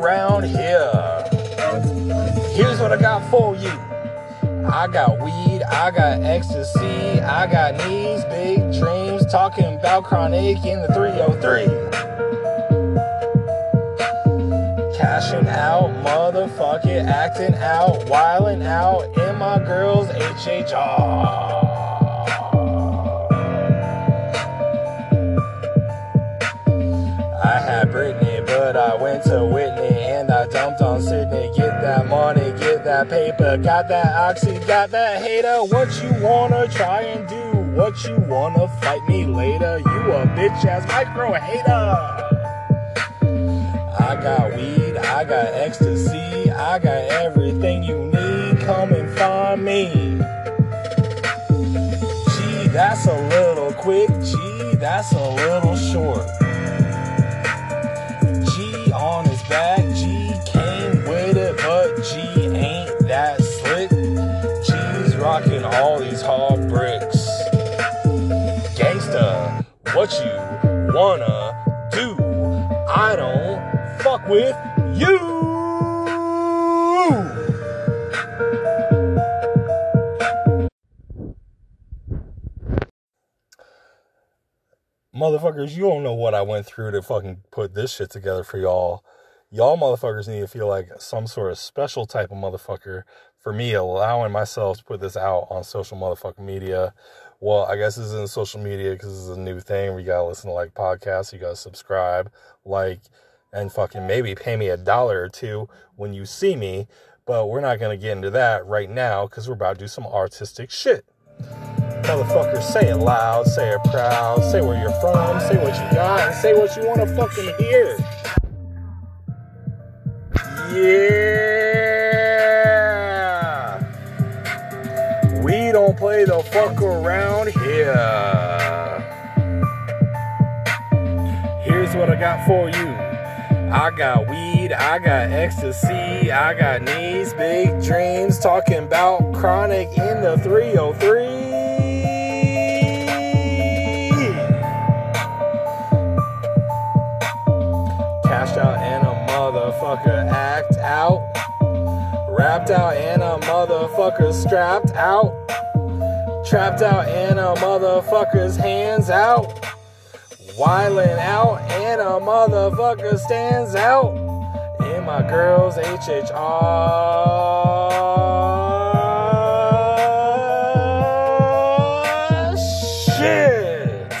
around here. Here's what I got for you. I got weed, I got ecstasy, I got knees, big dreams, talking about chronic in the 303. Cashing out, motherfucking acting out, wilding out in my girl's HHR. I had Britney, but I went to Whitney that paper, got that oxy, got that hater. What you wanna try and do? What you wanna fight me later? You a bitch ass micro hater. I got weed, I got ecstasy, I got everything you need. Come and find me. Gee, that's a little quick. Gee, that's a little short. What you wanna do? I don't fuck with you. Motherfuckers, you don't know what I went through to fucking put this shit together for y'all. Y'all motherfuckers need to feel like some sort of special type of motherfucker for me allowing myself to put this out on social motherfucking media. Well, I guess this isn't social media because this is a new thing. We gotta listen to like podcasts. You gotta subscribe, like, and fucking maybe pay me a dollar or two when you see me. But we're not gonna get into that right now because we're about to do some artistic shit. Motherfuckers, say it loud, say it proud, say where you're from, say what you got, and say what you want to fucking hear. Yeah! Fuck around here. Here's what I got for you. I got weed, I got ecstasy, I got knees, big dreams, talking about chronic in the 303. Cashed out and a motherfucker act out. Wrapped out and a motherfucker strapped out. Trapped out and a motherfucker's hands out. Wildin' out and a motherfucker stands out. In my girl's HHR. Shit.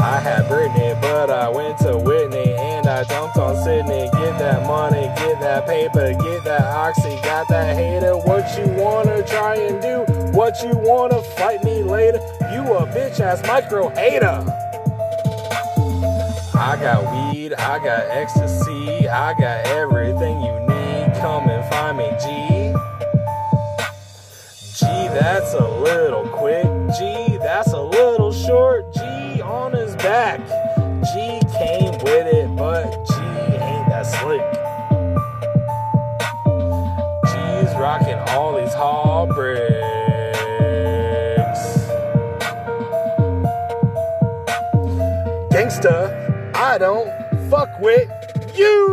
I had Britney, but I went to Whitney and I dumped on Sydney. Get that money, get that paper, get that oxy, got that hater. What you wanna try and do? What you wanna fight me later? You a bitch ass micro hater. I got weed, I got ecstasy, I got everything you need. Come and find me, G. G, that's a little quick. G, that's a little short. G on his back. Gangsta, I don't fuck with you.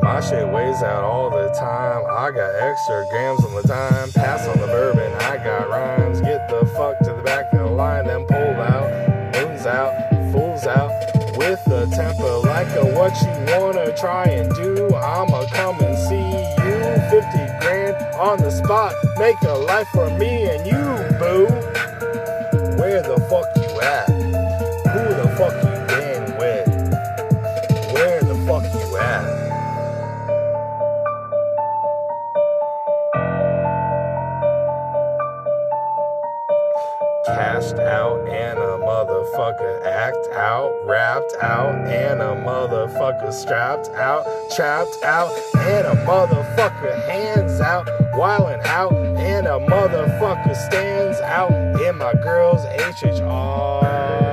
My shit weighs out all the time. I got extra grams on the time. Pass on the bourbon. I got rhymes. Get the fuck to the back of the line, then pull out. Moons out, fools out. With a temper like a what you wanna try and do. I'ma come and see you. 50 grand on the spot. Make a life for me and you, boo. Cashed out and a motherfucker act out, wrapped out and a motherfucker strapped out, trapped out and a motherfucker hands out, wildin' out and a motherfucker stands out in my girl's HHR.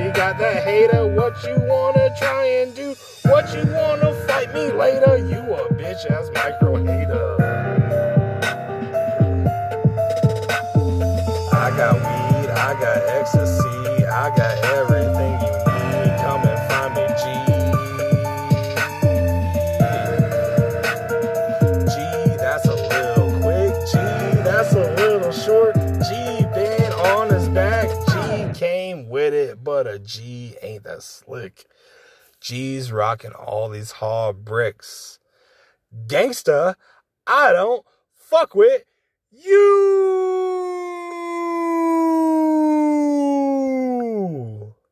Oxy, got that hater. What you wanna try and do? What you wanna fight me later? You a bitch ass micro hater. I got weed, I got ecstasy, I got everything G ain't that slick. G's rocking all these hard bricks. Gangsta, I don't fuck with you.